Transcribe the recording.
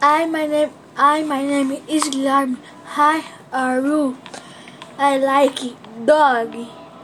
I my name I my name is Lam. Hi are you? I like doggy